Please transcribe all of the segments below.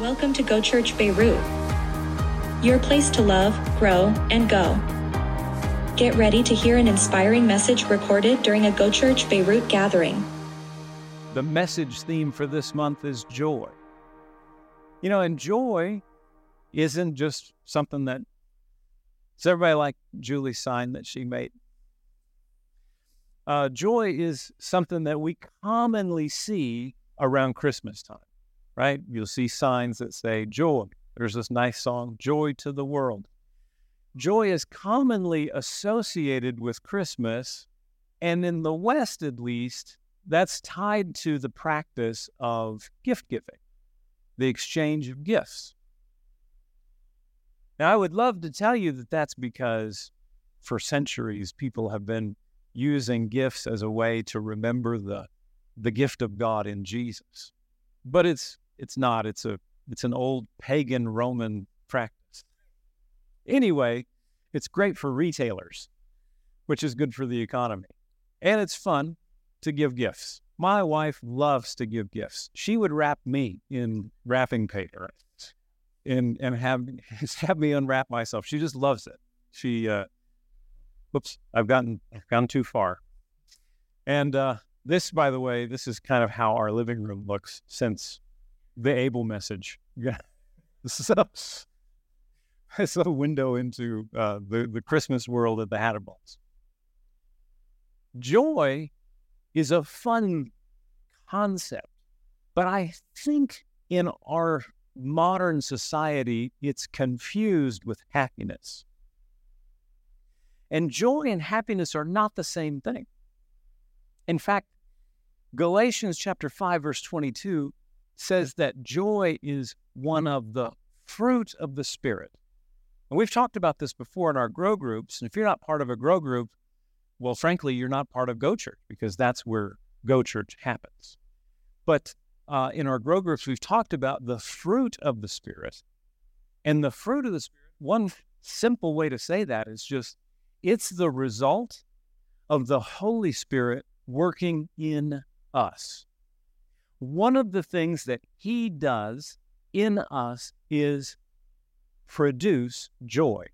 Welcome to Go Church Beirut, your place to love, grow, and go. Get ready to hear an inspiring message recorded during a Go Church Beirut gathering. The message theme for this month is joy. You know, and joy isn't just something that does everybody like Julie's sign that she made? Uh, joy is something that we commonly see around Christmas time, right? You'll see signs that say joy. There's this nice song, Joy to the World. Joy is commonly associated with Christmas, and in the West at least, that's tied to the practice of gift giving, the exchange of gifts. Now, I would love to tell you that that's because for centuries people have been using gifts as a way to remember the the gift of God in Jesus. But it's it's not. It's a it's an old pagan Roman practice. Anyway, it's great for retailers, which is good for the economy. And it's fun to give gifts. My wife loves to give gifts. She would wrap me in wrapping paper and and have have me unwrap myself. She just loves it. She uh whoops, I've gotten I've gone too far. And uh this, by the way, this is kind of how our living room looks since the able message. Yeah. so it's a window into uh, the, the Christmas world of the Hatterballs. Joy is a fun concept, but I think in our modern society, it's confused with happiness. And joy and happiness are not the same thing. In fact, Galatians chapter 5 verse 22 says that joy is one of the fruit of the spirit. And we've talked about this before in our grow groups, and if you're not part of a grow group, well frankly, you're not part of Go Church because that's where Go Church happens. But uh, in our grow groups, we've talked about the fruit of the Spirit. And the fruit of the Spirit, one simple way to say that is just it's the result of the Holy Spirit working in us. One of the things that He does in us is produce joy.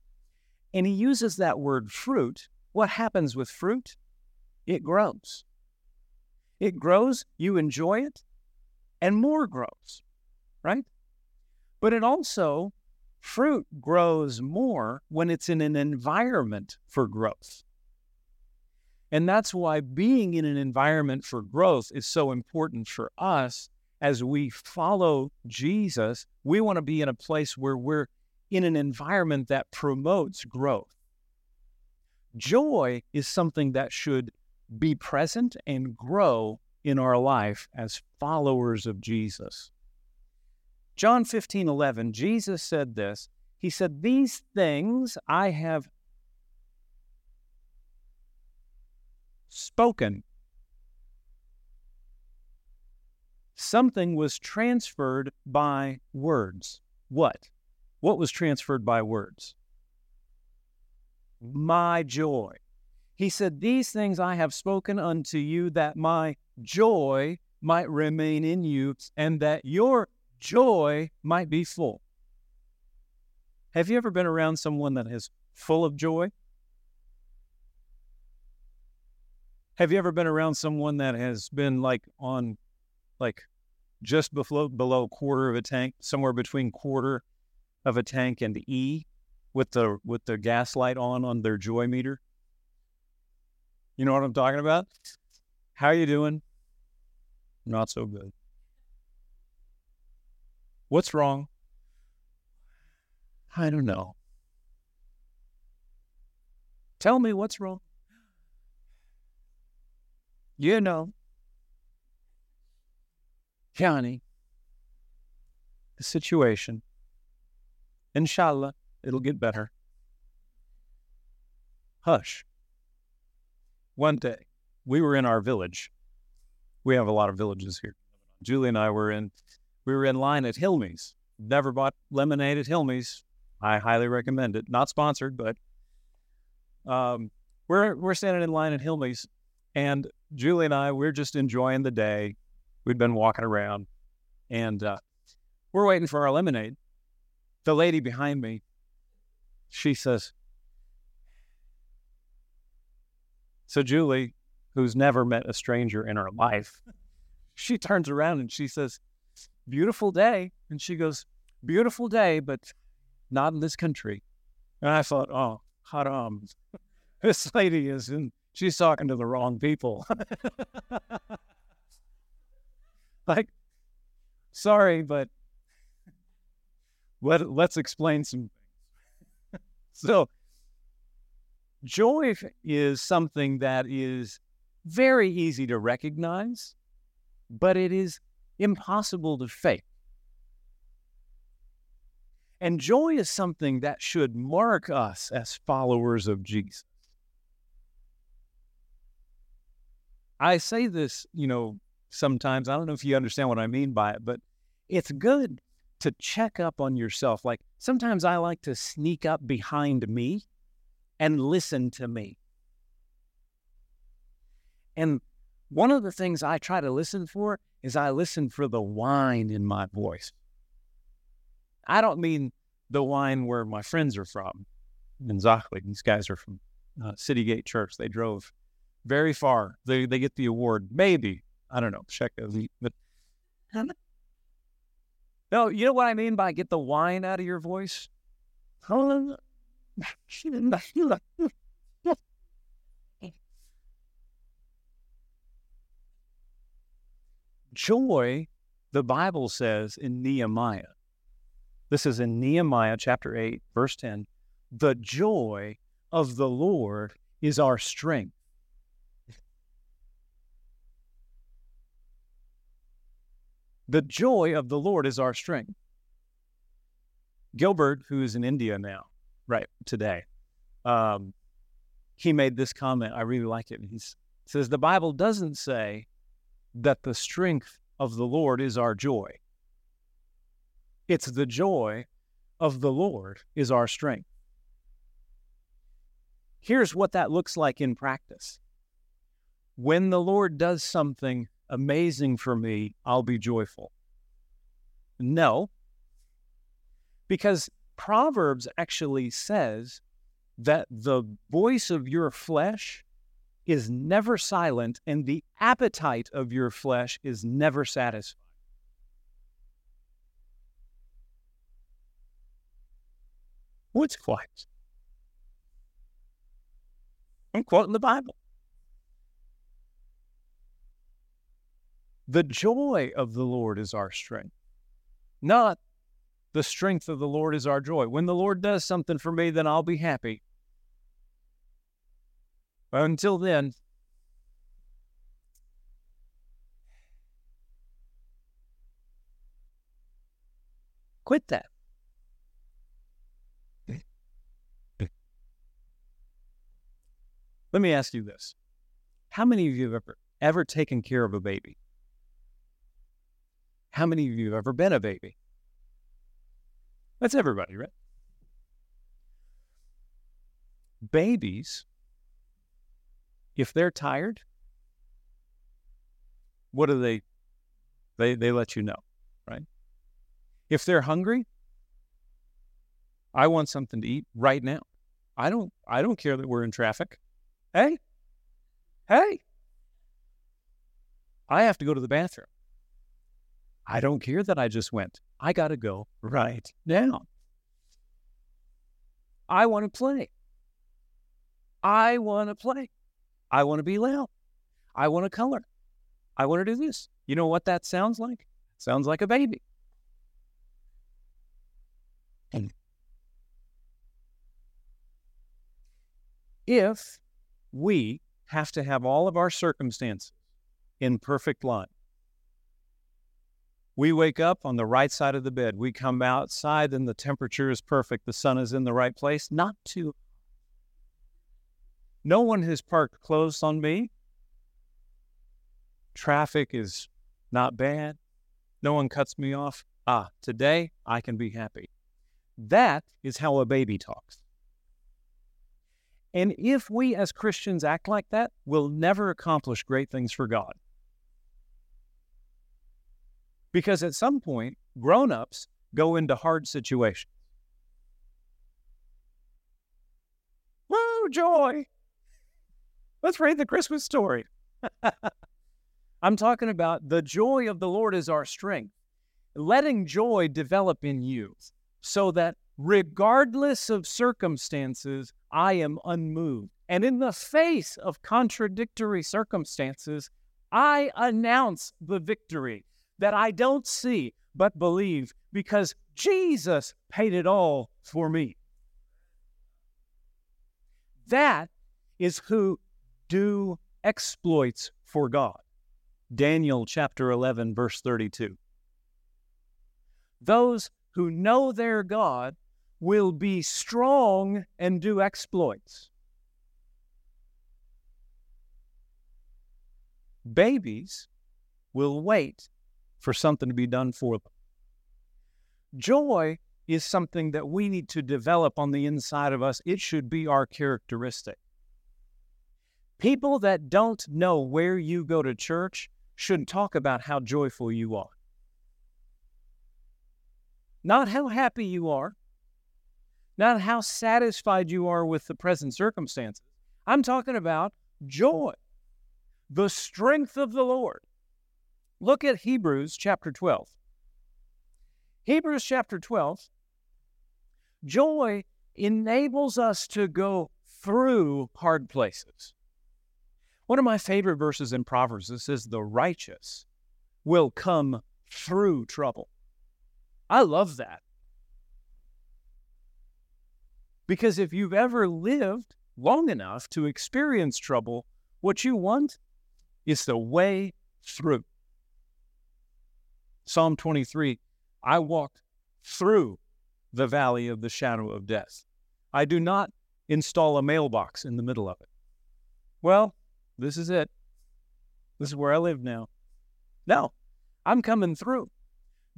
And He uses that word fruit. What happens with fruit? It grows. It grows, you enjoy it, and more grows, right? But it also, fruit grows more when it's in an environment for growth. And that's why being in an environment for growth is so important for us as we follow Jesus. We want to be in a place where we're in an environment that promotes growth. Joy is something that should be present and grow in our life as followers of Jesus. John 15, 11, Jesus said this. He said, These things I have spoken. Something was transferred by words. What? What was transferred by words? My joy. He said, These things I have spoken unto you that my joy might remain in you and that your joy might be full. Have you ever been around someone that is full of joy? Have you ever been around someone that has been like on like just below below quarter of a tank, somewhere between quarter of a tank and E with the with the gas light on on their joy meter? You know what I'm talking about? How are you doing? Not so good. What's wrong? I don't know. Tell me what's wrong. You know, Johnny, the situation, inshallah, it'll get better. Hush. One day, we were in our village. We have a lot of villages here. Julie and I were in, we were in line at Hilmy's. Never bought lemonade at Hilmy's. I highly recommend it. Not sponsored, but um, we're we're standing in line at Hilmy's, and Julie and I we're just enjoying the day. We'd been walking around, and uh, we're waiting for our lemonade. The lady behind me, she says, So Julie, who's never met a stranger in her life, she turns around and she says, Beautiful day. And she goes, Beautiful day, but not in this country. And I thought, Oh, haram. this lady is in, she's talking to the wrong people. like, sorry, but let, let's explain some things. so, joy is something that is very easy to recognize, but it is impossible to fake. And joy is something that should mark us as followers of Jesus. I say this, you know, sometimes. I don't know if you understand what I mean by it, but it's good to check up on yourself. Like sometimes I like to sneak up behind me and listen to me. And one of the things I try to listen for is I listen for the whine in my voice. I don't mean the whine where my friends are from in Zockley. These guys are from uh, City Gate Church. They drove very far. They they get the award. Maybe I don't know. Check. But no, you know what I mean by get the wine out of your voice. Joy, the Bible says in Nehemiah, this is in Nehemiah chapter 8, verse 10, the joy of the Lord is our strength. The joy of the Lord is our strength. Gilbert, who is in India now, right today. Um, he made this comment. I really like it. He says, The Bible doesn't say that the strength of the Lord is our joy. It's the joy of the Lord is our strength. Here's what that looks like in practice. When the Lord does something amazing for me, I'll be joyful. No, because Proverbs actually says that the voice of your flesh is never silent and the appetite of your flesh is never satisfied. What's quiet? I'm quoting the Bible. The joy of the Lord is our strength, not the strength of the Lord is our joy. When the Lord does something for me, then I'll be happy. But until then, quit that. Let me ask you this. How many of you have ever, ever taken care of a baby? How many of you have ever been a baby? That's everybody, right? Babies, if they're tired, what do they they they let you know, right? If they're hungry, I want something to eat right now. I don't I don't care that we're in traffic. Hey. Hey. I have to go to the bathroom. I don't care that I just went. I got to go right now. I want to play. I want to play. I want to be loud. I want to color. I want to do this. You know what that sounds like? Sounds like a baby. And if we have to have all of our circumstances in perfect line, we wake up on the right side of the bed. We come outside and the temperature is perfect. The sun is in the right place. Not too. No one has parked close on me. Traffic is not bad. No one cuts me off. Ah, today I can be happy. That is how a baby talks. And if we as Christians act like that, we'll never accomplish great things for God. Because at some point, grown ups go into hard situations. Woo, joy! Let's read the Christmas story. I'm talking about the joy of the Lord is our strength. Letting joy develop in you so that regardless of circumstances, I am unmoved. And in the face of contradictory circumstances, I announce the victory that I don't see but believe because Jesus paid it all for me. That is who do exploits for God. Daniel chapter 11, verse 32. Those who know their God will be strong and do exploits. Babies will wait for something to be done for them. Joy is something that we need to develop on the inside of us. It should be our characteristic. People that don't know where you go to church should talk about how joyful you are. Not how happy you are, not how satisfied you are with the present circumstances. I'm talking about joy, the strength of the Lord. Look at Hebrews chapter 12. Hebrews chapter 12, joy enables us to go through hard places. One of my favorite verses in Proverbs it says, The righteous will come through trouble. I love that. Because if you've ever lived long enough to experience trouble, what you want is the way through. Psalm 23 I walked through the valley of the shadow of death. I do not install a mailbox in the middle of it. Well, this is it. This is where I live now. No, I'm coming through.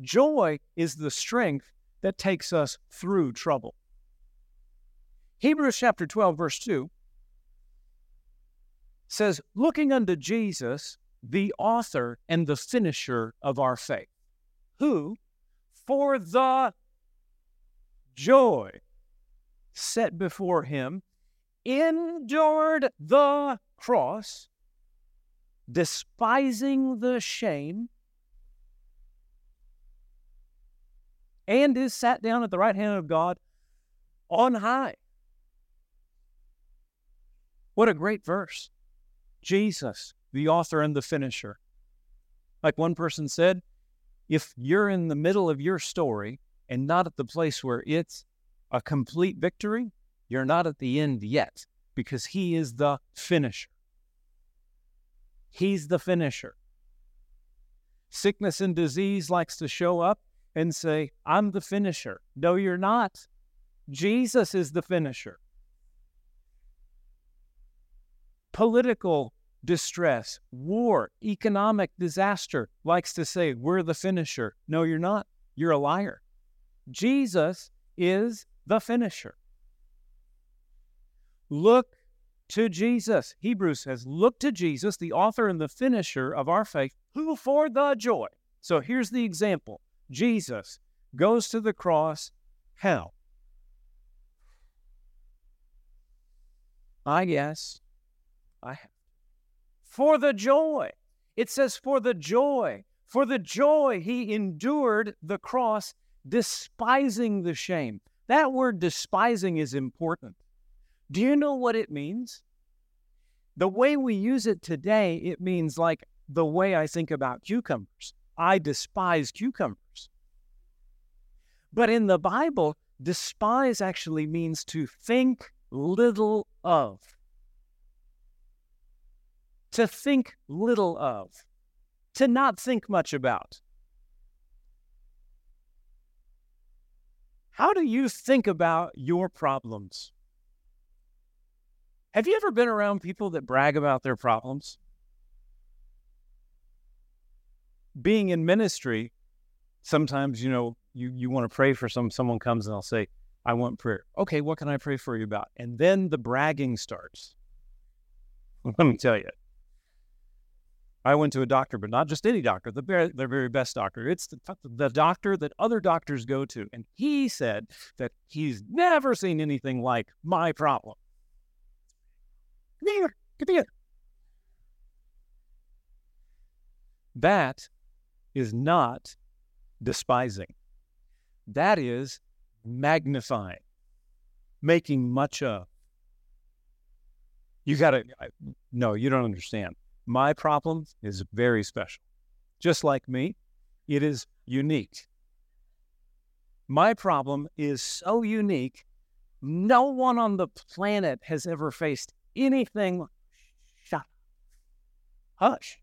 Joy is the strength that takes us through trouble. Hebrews chapter 12, verse 2 says, Looking unto Jesus, the author and the finisher of our faith, who, for the joy set before him, endured the cross, despising the shame, and is sat down at the right hand of God on high. What a great verse. Jesus, the author and the finisher. Like one person said, if you're in the middle of your story and not at the place where it's a complete victory, you're not at the end yet because he is the finisher. He's the finisher. Sickness and disease likes to show up and say, I'm the finisher. No, you're not. Jesus is the finisher. Political distress, war, economic disaster likes to say, We're the finisher. No, you're not. You're a liar. Jesus is the finisher. Look to Jesus. Hebrews says, Look to Jesus, the author and the finisher of our faith, who for the joy. So here's the example Jesus goes to the cross. How? I guess I have for the joy. It says, for the joy. For the joy he endured the cross, despising the shame. That word despising is important. Do you know what it means? The way we use it today, it means like the way I think about cucumbers. I despise cucumbers. But in the Bible, despise actually means to think little of to think little of, to not think much about. How do you think about your problems? Have you ever been around people that brag about their problems? Being in ministry, sometimes, you know, you, you want to pray for some someone comes and I'll say, I want prayer. Okay, what can I pray for you about? And then the bragging starts. Let me tell you, I went to a doctor, but not just any doctor, the very, the very best doctor. It's the, the doctor that other doctors go to. And he said that he's never seen anything like my problem. Come here, get here. That is not despising. That is magnifying, making much of. You got to, no, you don't understand. My problem is very special. Just like me, it is unique. My problem is so unique, no one on the planet has ever faced anything. Shut. Hush.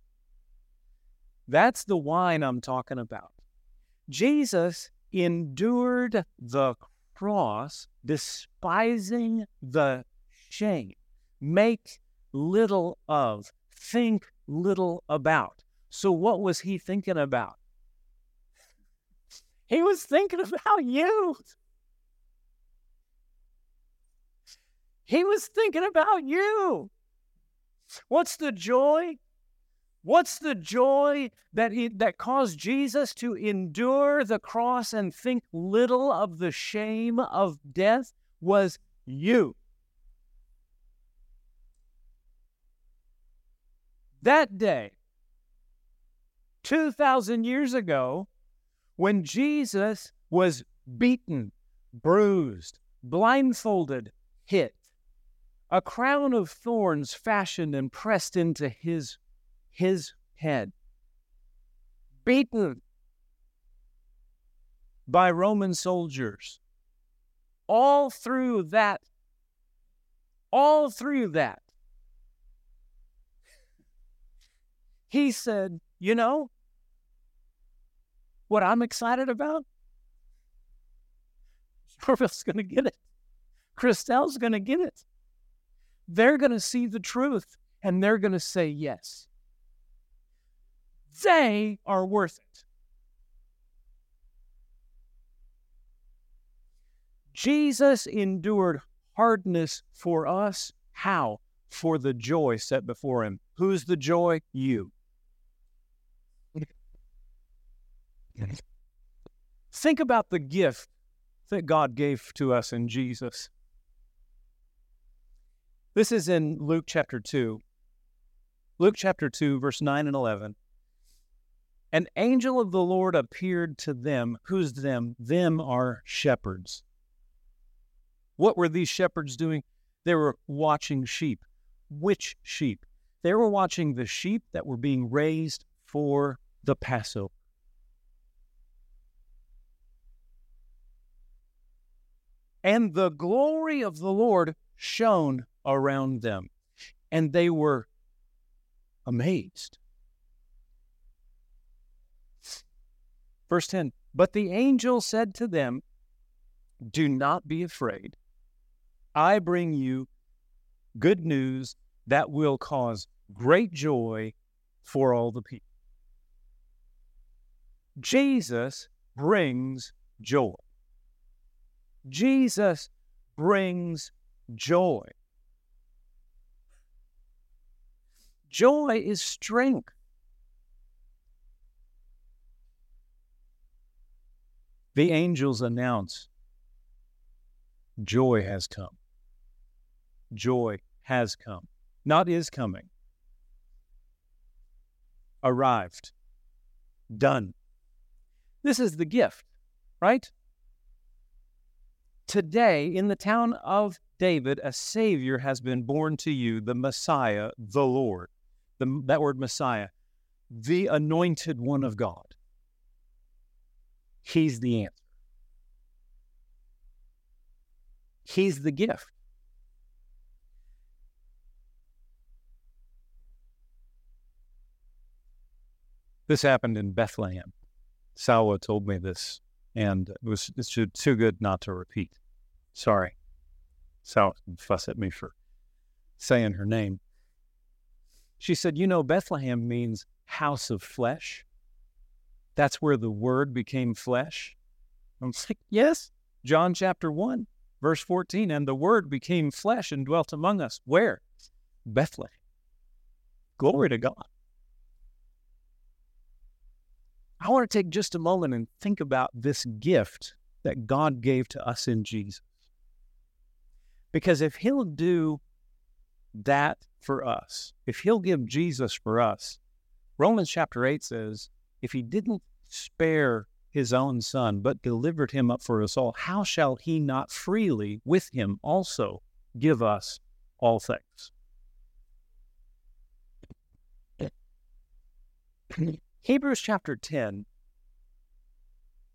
That's the wine I'm talking about. Jesus endured the cross, despising the shame. Make little of think little about. So, what was he thinking about? He was thinking about you. He was thinking about you. What's the joy? What's the joy that he, that caused Jesus to endure the cross and think little of the shame of death was you. That day, 2,000 years ago, when Jesus was beaten, bruised, blindfolded, hit, a crown of thorns fashioned and pressed into his, his head, beaten by Roman soldiers. All through that, all through that, He said, You know what I'm excited about? Orville's going to get it. Christelle's going to get it. They're going to see the truth and they're going to say yes. They are worth it. Jesus endured hardness for us. How? For the joy set before him. Who's the joy? You. Think about the gift that God gave to us in Jesus. This is in Luke chapter 2. Luke chapter 2, verse 9 and 11. An angel of the Lord appeared to them. Who's them? Them are shepherds. What were these shepherds doing? They were watching sheep. Which sheep? They were watching the sheep that were being raised for the Passover. And the glory of the Lord shone around them, and they were amazed. Verse 10 But the angel said to them, Do not be afraid. I bring you good news that will cause great joy for all the people. Jesus brings joy. Jesus brings joy. Joy is strength. The angels announce joy has come. Joy has come, not is coming. Arrived. Done. This is the gift, right? Today, in the town of David, a Savior has been born to you, the Messiah, the Lord. The, that word Messiah, the anointed one of God. He's the answer. He's the gift. This happened in Bethlehem. Salwa told me this, and it was it's too good not to repeat. Sorry. Sal fuss at me for saying her name. She said, You know, Bethlehem means house of flesh. That's where the word became flesh. I'm like, Yes. John chapter 1, verse 14. And the word became flesh and dwelt among us. Where? Bethlehem. Glory to God. I want to take just a moment and think about this gift that God gave to us in Jesus. Because if He'll do that for us, if He'll give Jesus for us, Romans chapter 8 says, if He didn't spare His own Son, but delivered Him up for us all, how shall He not freely with Him also give us all things? Hebrews chapter 10,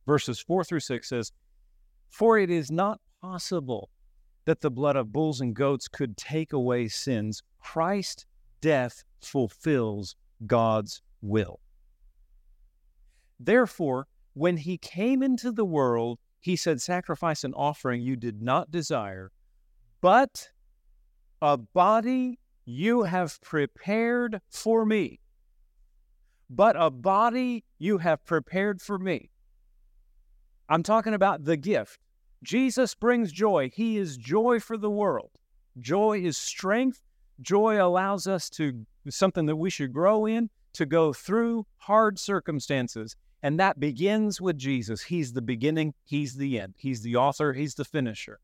verses 4 through 6 says, For it is not possible that the blood of bulls and goats could take away sins. Christ's death fulfills God's will. Therefore, when he came into the world, he said, Sacrifice and offering you did not desire, but a body you have prepared for me but a body you have prepared for me. I'm talking about the gift. Jesus brings joy. He is joy for the world. Joy is strength. Joy allows us to something that we should grow in, to go through hard circumstances. And that begins with Jesus. He's the beginning, He's the end. He's the author, He's the finisher.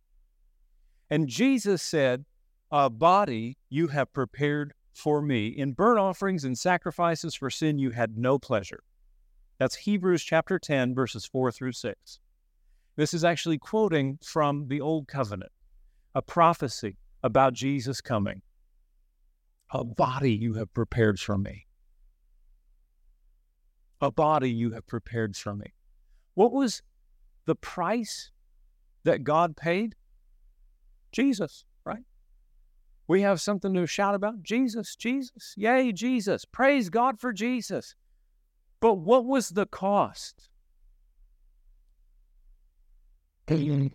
And Jesus said, A body you have prepared for me. In burnt offerings and sacrifices for sin, you had no pleasure. That's Hebrews chapter 10, verses 4 through 6. This is actually quoting from the Old Covenant, a prophecy about Jesus coming. A body you have prepared for me. A body you have prepared for me. What was the price that God paid? Jesus. We have something to shout about. Jesus, Jesus, yay, Jesus. Praise God for Jesus. But what was the cost? I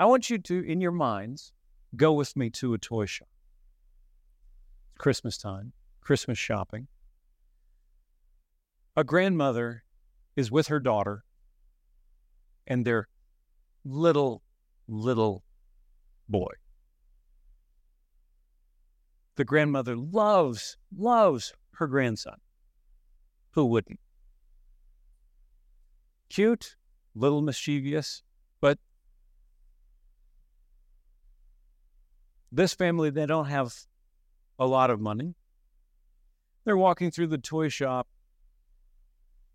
want you to, in your minds, go with me to a toy shop. Christmas time, Christmas shopping. A grandmother is with her daughter and their little, little boy. The grandmother loves, loves her grandson. Who wouldn't? Cute, little mischievous, but this family, they don't have a lot of money. They're walking through the toy shop,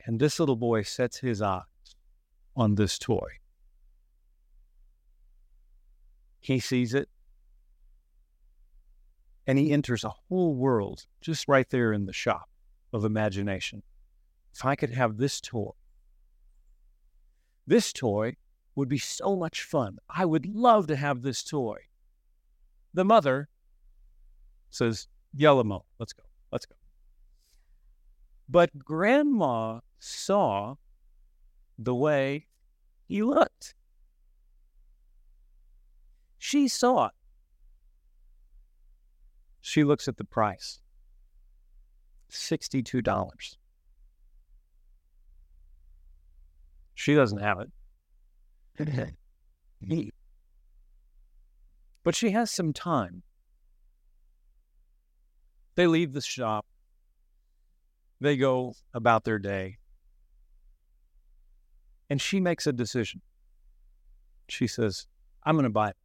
and this little boy sets his eye on this toy. He sees it and he enters a whole world just right there in the shop of imagination. If I could have this toy, this toy would be so much fun. I would love to have this toy. The mother says, Yellamo, let's go, let's go. But grandma saw the way he looked. She saw it. She looks at the price $62. She doesn't have it. but she has some time. They leave the shop. They go about their day. And she makes a decision. She says, I'm going to buy it.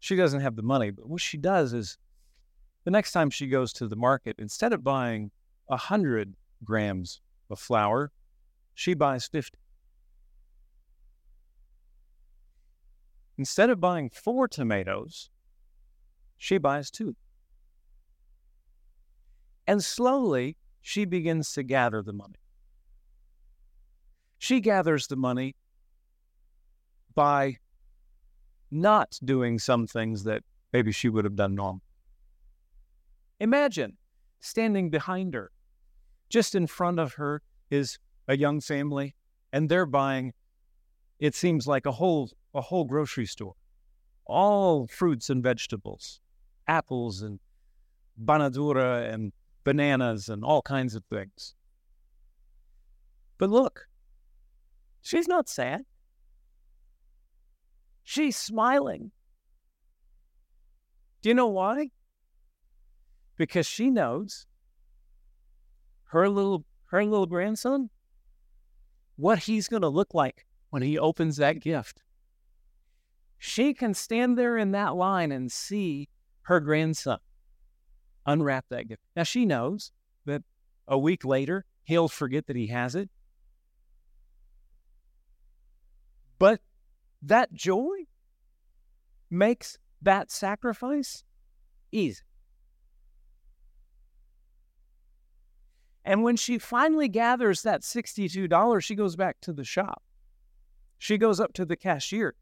She doesn't have the money, but what she does is the next time she goes to the market, instead of buying 100 grams of flour, she buys 50. Instead of buying four tomatoes, she buys two. And slowly, she begins to gather the money. She gathers the money by not doing some things that maybe she would have done normally. Imagine standing behind her. Just in front of her is a young family, and they're buying, it seems like a whole, a whole grocery store. All fruits and vegetables, apples and banadura and bananas and all kinds of things. But look, She's not sad. She's smiling. Do you know why? Because she knows her little her little grandson what he's going to look like when he opens that gift. She can stand there in that line and see her grandson unwrap that gift. Now she knows that a week later he'll forget that he has it. But that joy makes that sacrifice easy. And when she finally gathers that $62, she goes back to the shop. She goes up to the cashier.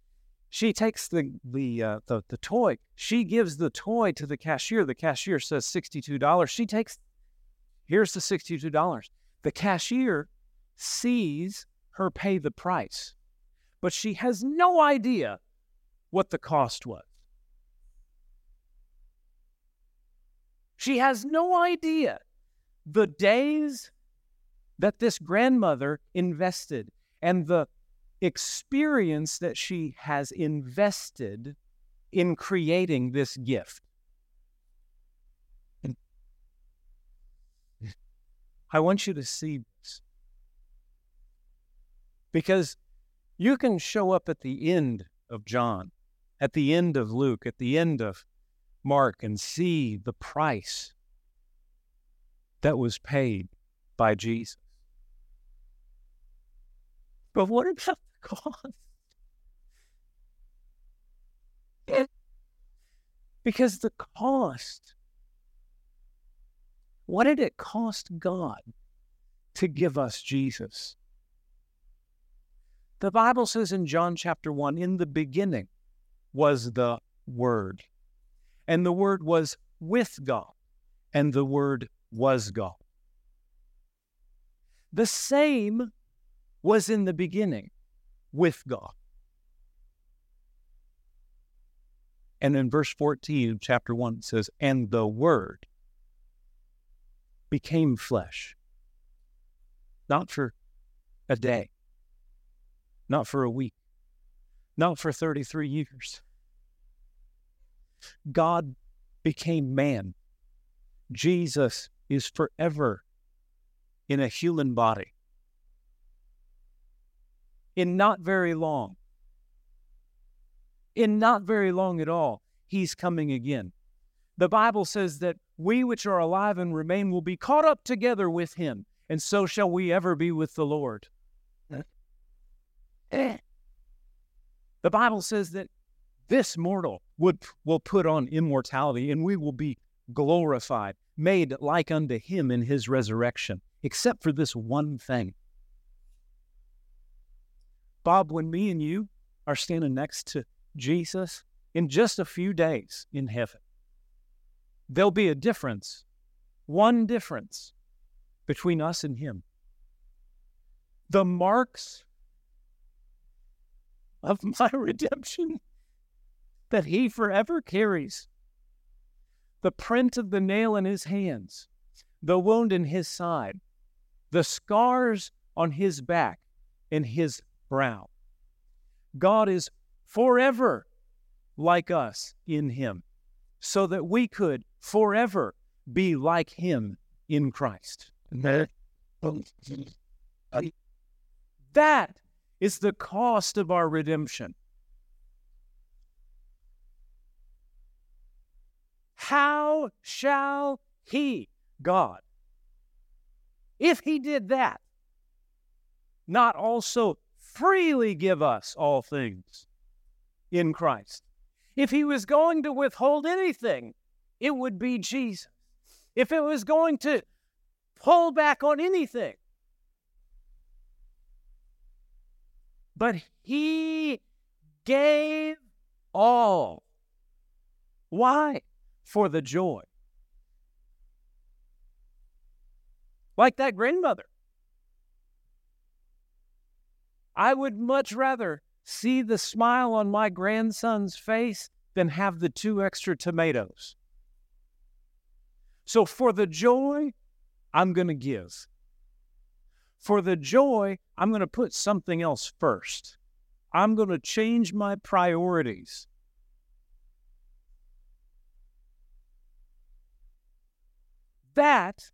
She takes the the, uh, the the toy. She gives the toy to the cashier. The cashier says $62. She takes here's the $62. The cashier sees her pay the price, but she has no idea what the cost was. She has no idea the days that this grandmother invested and the experience that she has invested in creating this gift. I want you to see this. Because you can show up at the end of John, at the end of Luke, at the end of Mark, and see the price that was paid by Jesus. But what about the cost? because the cost, what did it cost God to give us Jesus? The Bible says in John chapter 1 in the beginning was the Word, and the Word was with God, and the Word was God. The same was in the beginning with God. And in verse 14 of chapter 1, it says, And the Word became flesh. Not for a day, not for a week, not for 33 years. God became man. Jesus is forever in a human body. In not very long, in not very long at all, he's coming again. The Bible says that we which are alive and remain will be caught up together with him, and so shall we ever be with the Lord. The Bible says that this mortal would, will put on immortality, and we will be glorified made like unto him in his resurrection, except for this one thing. Bob, when me and you are standing next to Jesus in just a few days in heaven, there'll be a difference, one difference between us and him. The marks of my redemption that he forever carries the print of the nail in his hands, the wound in his side, the scars on his back and his brow. God is forever like us in him, so that we could forever be like him in Christ. That is the cost of our redemption. How shall he, God, if he did that, not also freely give us all things in Christ? If he was going to withhold anything, it would be Jesus. If it was going to pull back on anything, but he gave all. Why? for the joy. Like that grandmother. I would much rather see the smile on my grandson's face than have the two extra tomatoes. So, for the joy, I'm going to give. For the joy, I'm going to put something else first. I'm going to change my priorities that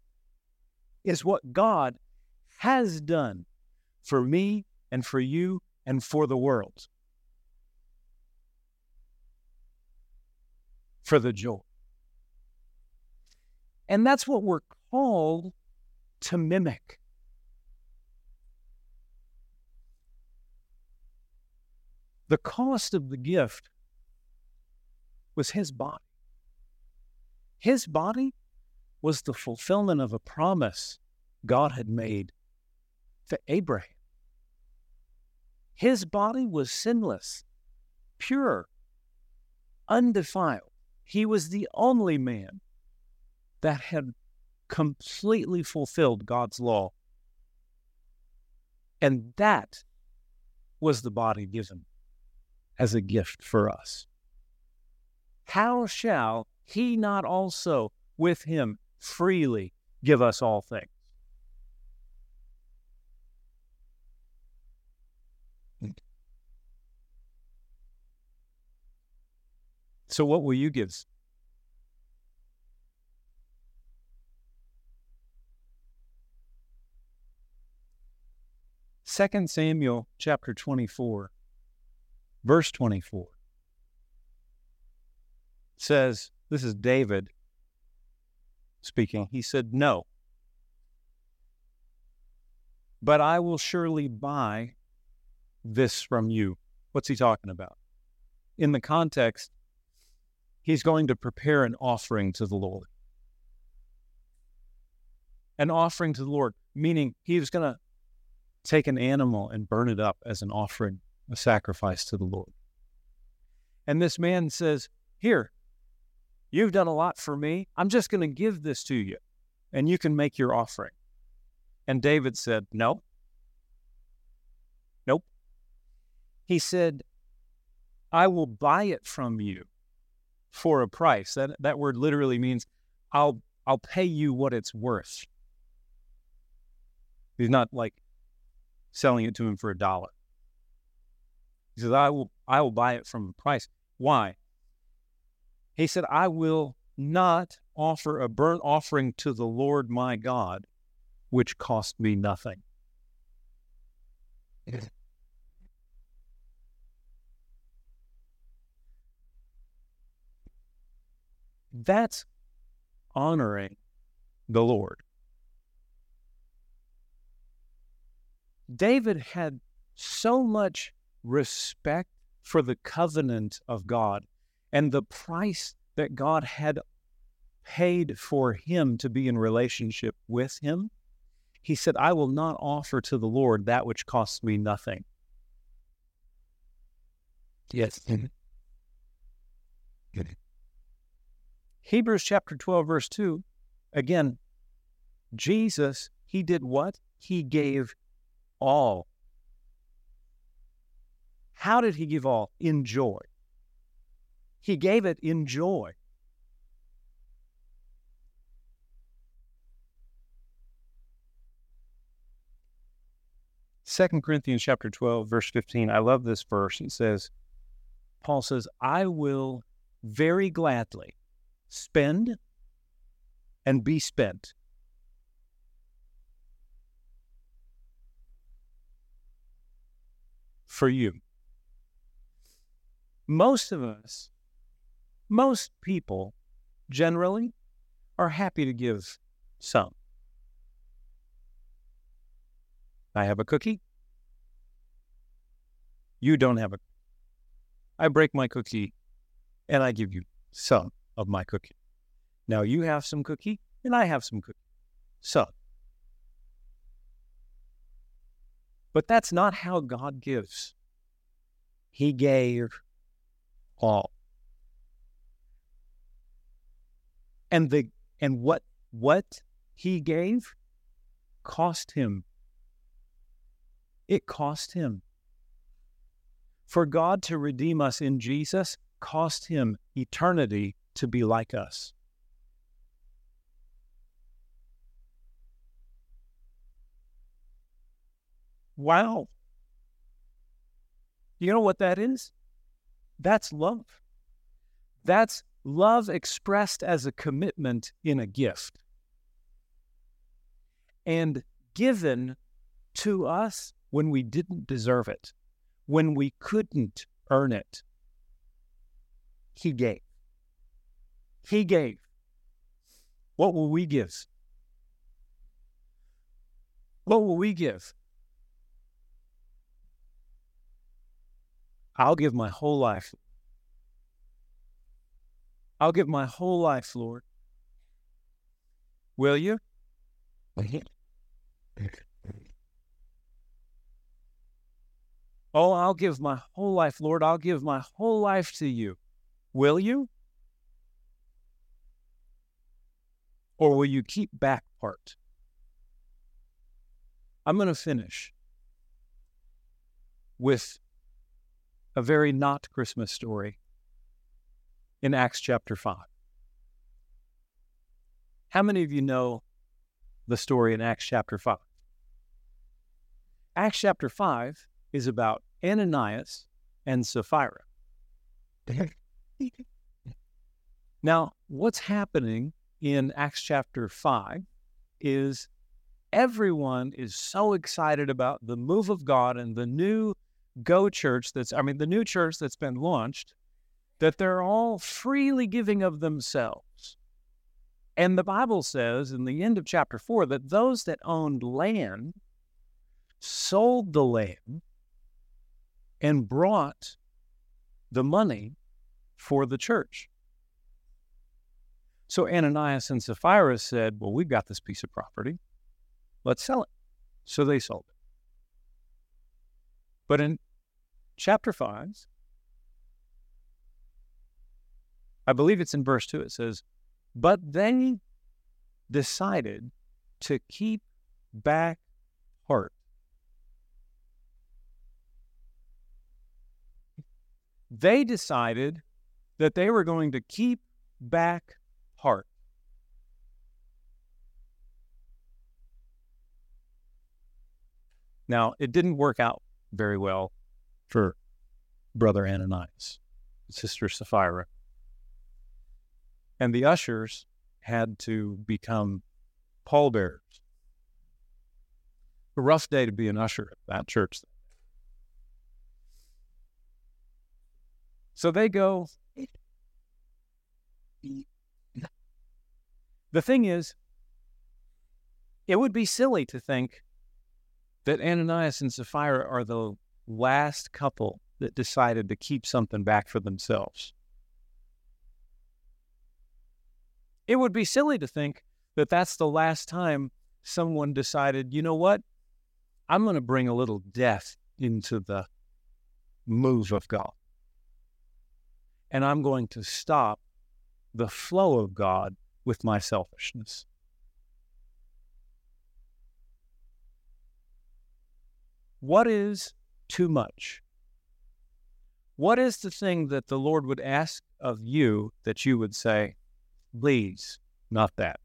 is what God has done for me and for you and for the world. For the joy. And that's what we're called to mimic. The cost of the gift was his body. His body was the fulfillment of a promise God had made to Abraham. His body was sinless, pure, undefiled. He was the only man that had completely fulfilled God's law. And that was the body given as a gift for us. How shall he not also with him freely give us all things? So, what will you give? Second Samuel chapter 24 verse 24 says, This is David speaking. He said, No, but I will surely buy this from you. What's he talking about? In the context, he's going to prepare an offering to the Lord. An offering to the Lord, meaning he's going to take an animal and burn it up as an offering a sacrifice to the Lord. And this man says, Here, you've done a lot for me. I'm just going to give this to you, and you can make your offering. And David said, No. Nope. He said, I will buy it from you for a price. That, that word literally means I'll, I'll pay you what it's worth. He's not like selling it to him for a dollar. He says, I will, I will buy it from a price. Why? He said, I will not offer a burnt offering to the Lord my God, which cost me nothing. That's honoring the Lord. David had so much respect for the covenant of God and the price that God had paid for him to be in relationship with him, he said, I will not offer to the Lord that which costs me nothing. Yes. Hebrews chapter 12, verse 2, again, Jesus, he did what? He gave all how did he give all? In joy. He gave it in joy. Second Corinthians chapter 12, verse 15. I love this verse. It says, Paul says, I will very gladly spend and be spent for you most of us, most people generally are happy to give some. I have a cookie. You don't have a. I break my cookie and I give you some of my cookie. Now you have some cookie and I have some cookie. Some. But that's not how God gives. He gave all. And the and what what he gave cost him. It cost him. For God to redeem us in Jesus cost him eternity to be like us. Wow. You know what that is? That's love. That's love expressed as a commitment in a gift. and given to us when we didn't deserve it, when we couldn't earn it. He gave. He gave. What will we give? What will we give? I'll give my whole life. I'll give my whole life, Lord. Will you? Oh, I'll give my whole life, Lord. I'll give my whole life to you. Will you? Or will you keep back part? I'm going to finish with a very not Christmas story in Acts chapter 5. How many of you know the story in Acts chapter 5? Acts chapter 5 is about Ananias and Sapphira. now, what's happening in Acts chapter 5 is everyone is so excited about the move of God and the new Go church that's, I mean, the new church that's been launched, that they're all freely giving of themselves. And the Bible says in the end of chapter 4 that those that owned land sold the land and brought the money for the church. So Ananias and Sapphira said, Well, we've got this piece of property. Let's sell it. So they sold it. But in chapter 5, I believe it's in verse 2, it says, But they decided to keep back part they decided that they were going to keep back part. Now, it didn't work out very well for brother Ananias, sister Sapphira. And the ushers had to become pallbearers. A rough day to be an usher at that church. So they go. The thing is, it would be silly to think that Ananias and Sapphira are the last couple that decided to keep something back for themselves. It would be silly to think that that's the last time someone decided, you know what? I'm going to bring a little death into the move of God and I'm going to stop the flow of God with my selfishness. What is too much? What is the thing that the Lord would ask of you that you would say, please, not that?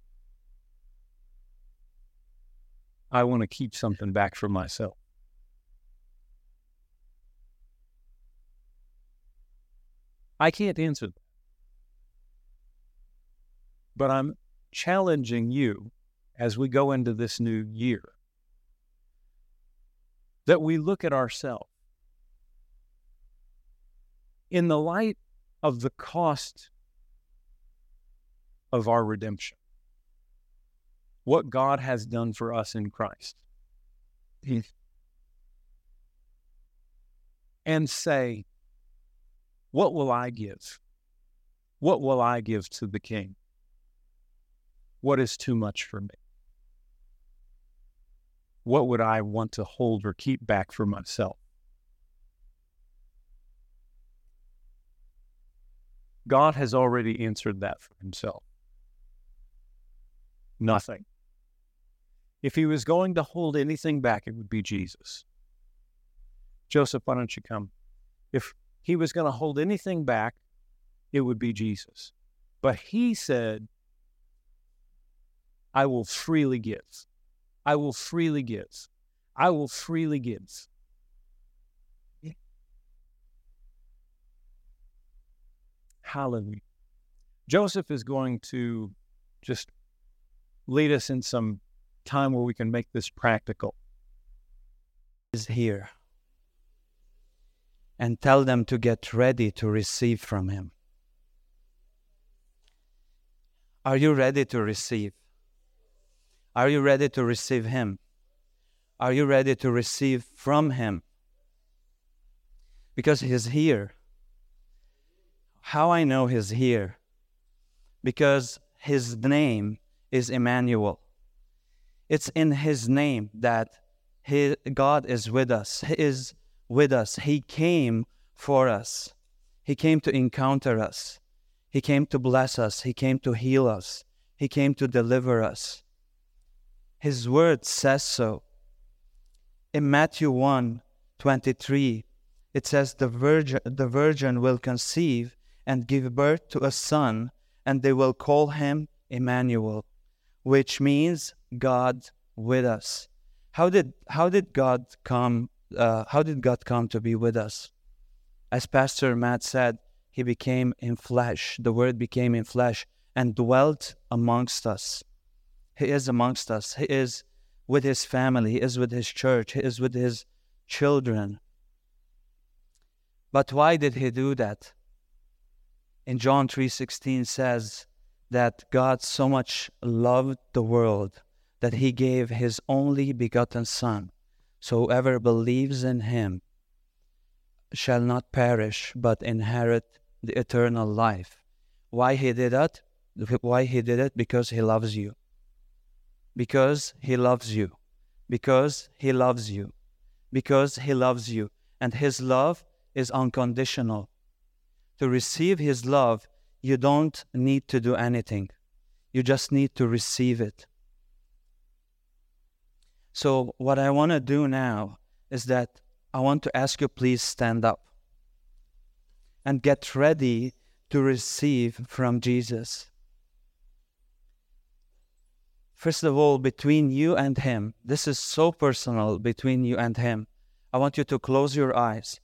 I want to keep something back for myself. I can't answer that. But I'm challenging you as we go into this new year that we look at ourselves in the light of the cost of our redemption, what God has done for us in Christ, and say, what will I give? What will I give to the king? What is too much for me? What would I want to hold or keep back for myself? God has already answered that for himself. Nothing. If he was going to hold anything back, it would be Jesus. Joseph, why don't you come? If he was going to hold anything back, it would be Jesus. But he said, I will freely give. I will freely give. I will freely give. Hallelujah. Joseph is going to just lead us in some time where we can make this practical. Is here. And tell them to get ready to receive from Him. Are you ready to receive? Are you ready to receive Him? Are you ready to receive from Him? Because He's here. How I know He's here? Because His name is Emmanuel. It's in His name that he, God is with us. He is with us. He came for us. He came to encounter us. He came to bless us. He came to heal us. He came to deliver us. His word says so. In Matthew 1 23, it says, the virgin, the virgin will conceive and give birth to a son, and they will call him Emmanuel, which means God with us. How did how did God come? Uh, how did God come to be with us? As Pastor Matt said, He became in flesh. The Word became in flesh and dwelt amongst us. He is amongst us. He is with His family. He is with His church. He is with His children. But why did He do that? In John 3:16 says that God so much loved the world that he gave his only begotten Son. So whoever believes in him shall not perish, but inherit the eternal life. Why he did that? Why he did it? Because he loves you. Because he loves you. Because he loves you. Because he loves you. And his love is unconditional. To receive his love, you don't need to do anything. You just need to receive it. So, what I want to do now is that I want to ask you, please stand up and get ready to receive from Jesus. First of all, between you and Him, this is so personal between you and Him. I want you to close your eyes.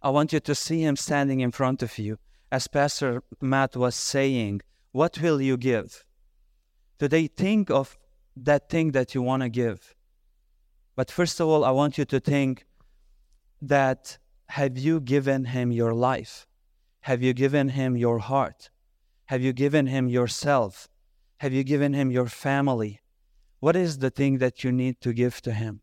I want you to see Him standing in front of you. As Pastor Matt was saying, what will you give? Today, think of that thing that you want to give. But first of all, I want you to think that have you given him your life? Have you given him your heart? Have you given him yourself? Have you given him your family? What is the thing that you need to give to him?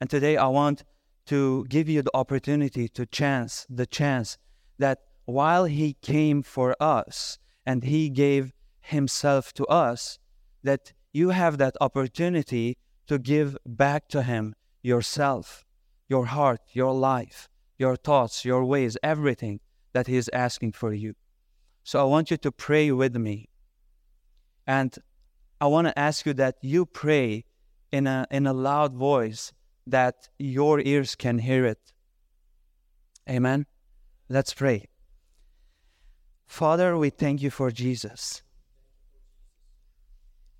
And today I want to give you the opportunity to chance, the chance that while he came for us and he gave himself to us, that you have that opportunity to give back to Him yourself, your heart, your life, your thoughts, your ways, everything that He is asking for you. So I want you to pray with me. And I want to ask you that you pray in a, in a loud voice that your ears can hear it. Amen. Let's pray. Father, we thank you for Jesus.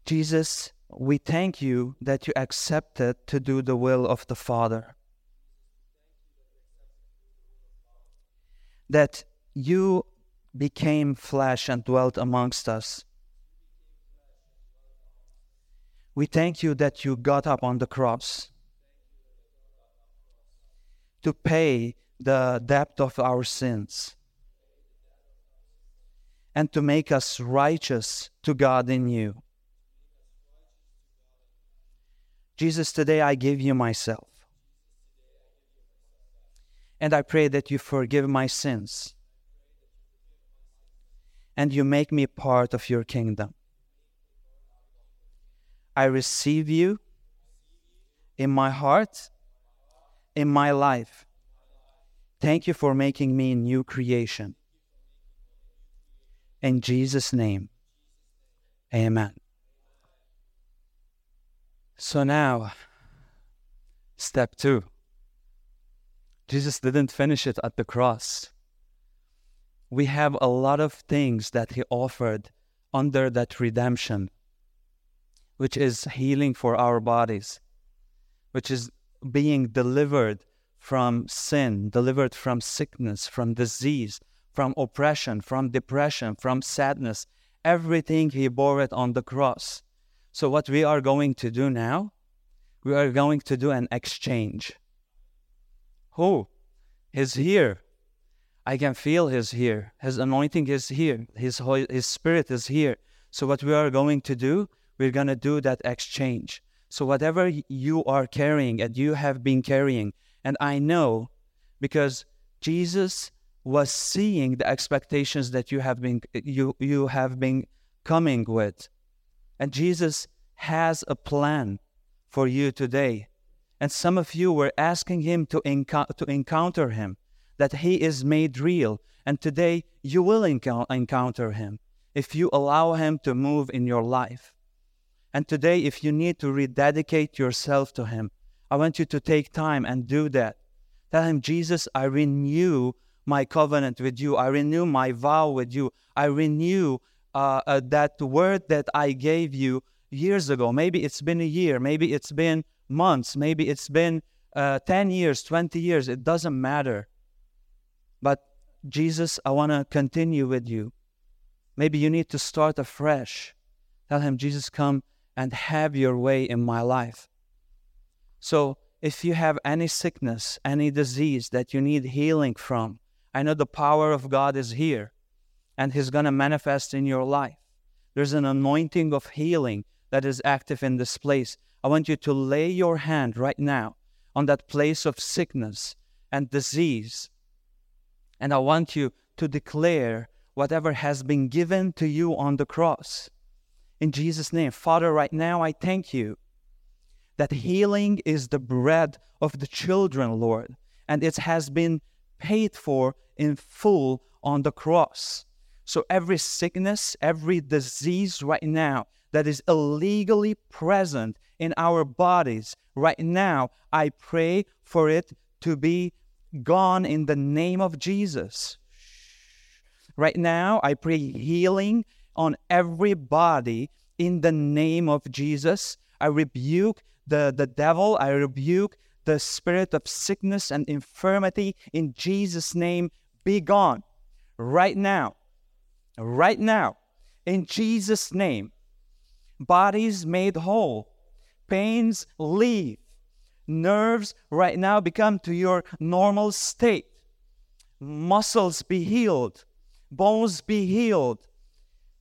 Jesus, we thank you that you accepted to do the will of the Father. That you became flesh and dwelt amongst us. We thank you that you got up on the cross to pay the debt of our sins and to make us righteous to God in you. Jesus, today I give you myself. And I pray that you forgive my sins and you make me part of your kingdom. I receive you in my heart, in my life. Thank you for making me a new creation. In Jesus' name, amen. So now, step two. Jesus didn't finish it at the cross. We have a lot of things that He offered under that redemption, which is healing for our bodies, which is being delivered from sin, delivered from sickness, from disease, from oppression, from depression, from sadness. Everything He bore it on the cross So, what we are going to do now, we are going to do an exchange. Who is here? I can feel His here. His anointing is here. His, his Spirit is here. So, what we are going to do, we're going to do that exchange. So, whatever you are carrying and you have been carrying, and I know because Jesus was seeing the expectations that you have been you you have been coming with. And Jesus has a plan for you today. And some of you were asking him to, enco- to encounter him, that he is made real. And today you will enco- encounter him if you allow him to move in your life. And today, if you need to rededicate yourself to him, I want you to take time and do that. Tell him, Jesus, I renew my covenant with you. I renew my vow with you. I renew uh, uh, that word that I gave you years ago. Maybe it's been a year, maybe it's been months, maybe it's been uh, 10 years, 20 years. It doesn't matter. But Jesus, I want to continue with you. Maybe you need to start afresh. Tell him, Jesus, come and have your way in my life. So, if you have any sickness, any disease that you need healing from, I know the power of God is here and He's going to manifest in your life. There's an anointing of healing that is active in this place. I want you to lay your hand right now on that place of sickness and disease. And I want you to declare whatever has been given to you on the cross. In Jesus' name, Father, right now I thank you that healing is the bread of the children, Lord, and it has been paid for in full on the cross. So every sickness, every disease right now that is illegally present in our bodies, right now, I pray for it to be gone in the name of Jesus. Right now, I pray healing on every body in the name of Jesus. I rebuke the, the devil, I rebuke the spirit of sickness and infirmity in Jesus' name. Be gone. Right now. Right now, in Jesus' name. Bodies made whole, pains leave, nerves right now become to your normal state, muscles be healed, bones be healed,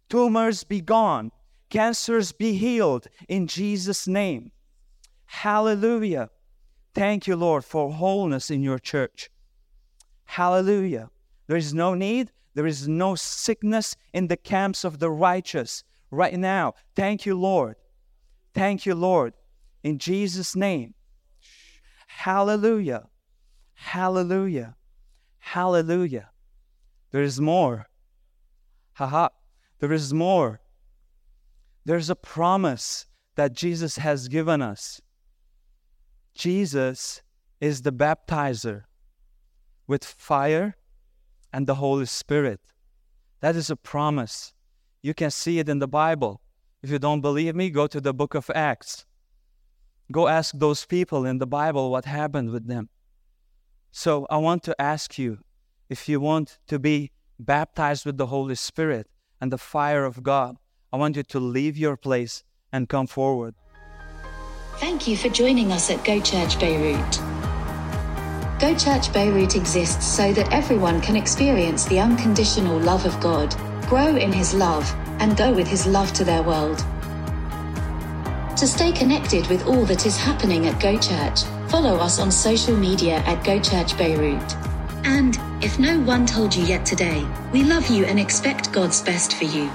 tumors be gone, cancers be healed in Jesus' name. Hallelujah. Thank you, Lord, for wholeness in your church. Hallelujah. There is no need, there is no sickness in the camps of the righteous right now. Thank you, Lord. Thank you, Lord. In Jesus' name. Hallelujah. Hallelujah. Hallelujah. There is more. Haha. There is more. There's a promise that Jesus has given us. Jesus is the baptizer with fire and the Holy Spirit. That is a promise. You can see it in the Bible. If you don't believe me, go to the book of Acts. Go ask those people in the Bible what happened with them. So I want to ask you if you want to be baptized with the Holy Spirit and the fire of God, I want you to leave your place and come forward. Thank you for joining us at Go Church Beirut. Go Church Beirut exists so that everyone can experience the unconditional love of God, grow in His love, and go with His love to their world. To stay connected with all that is happening at Go Church, follow us on social media at Go Church Beirut. And, if no one told you yet today, we love you and expect God's best for you.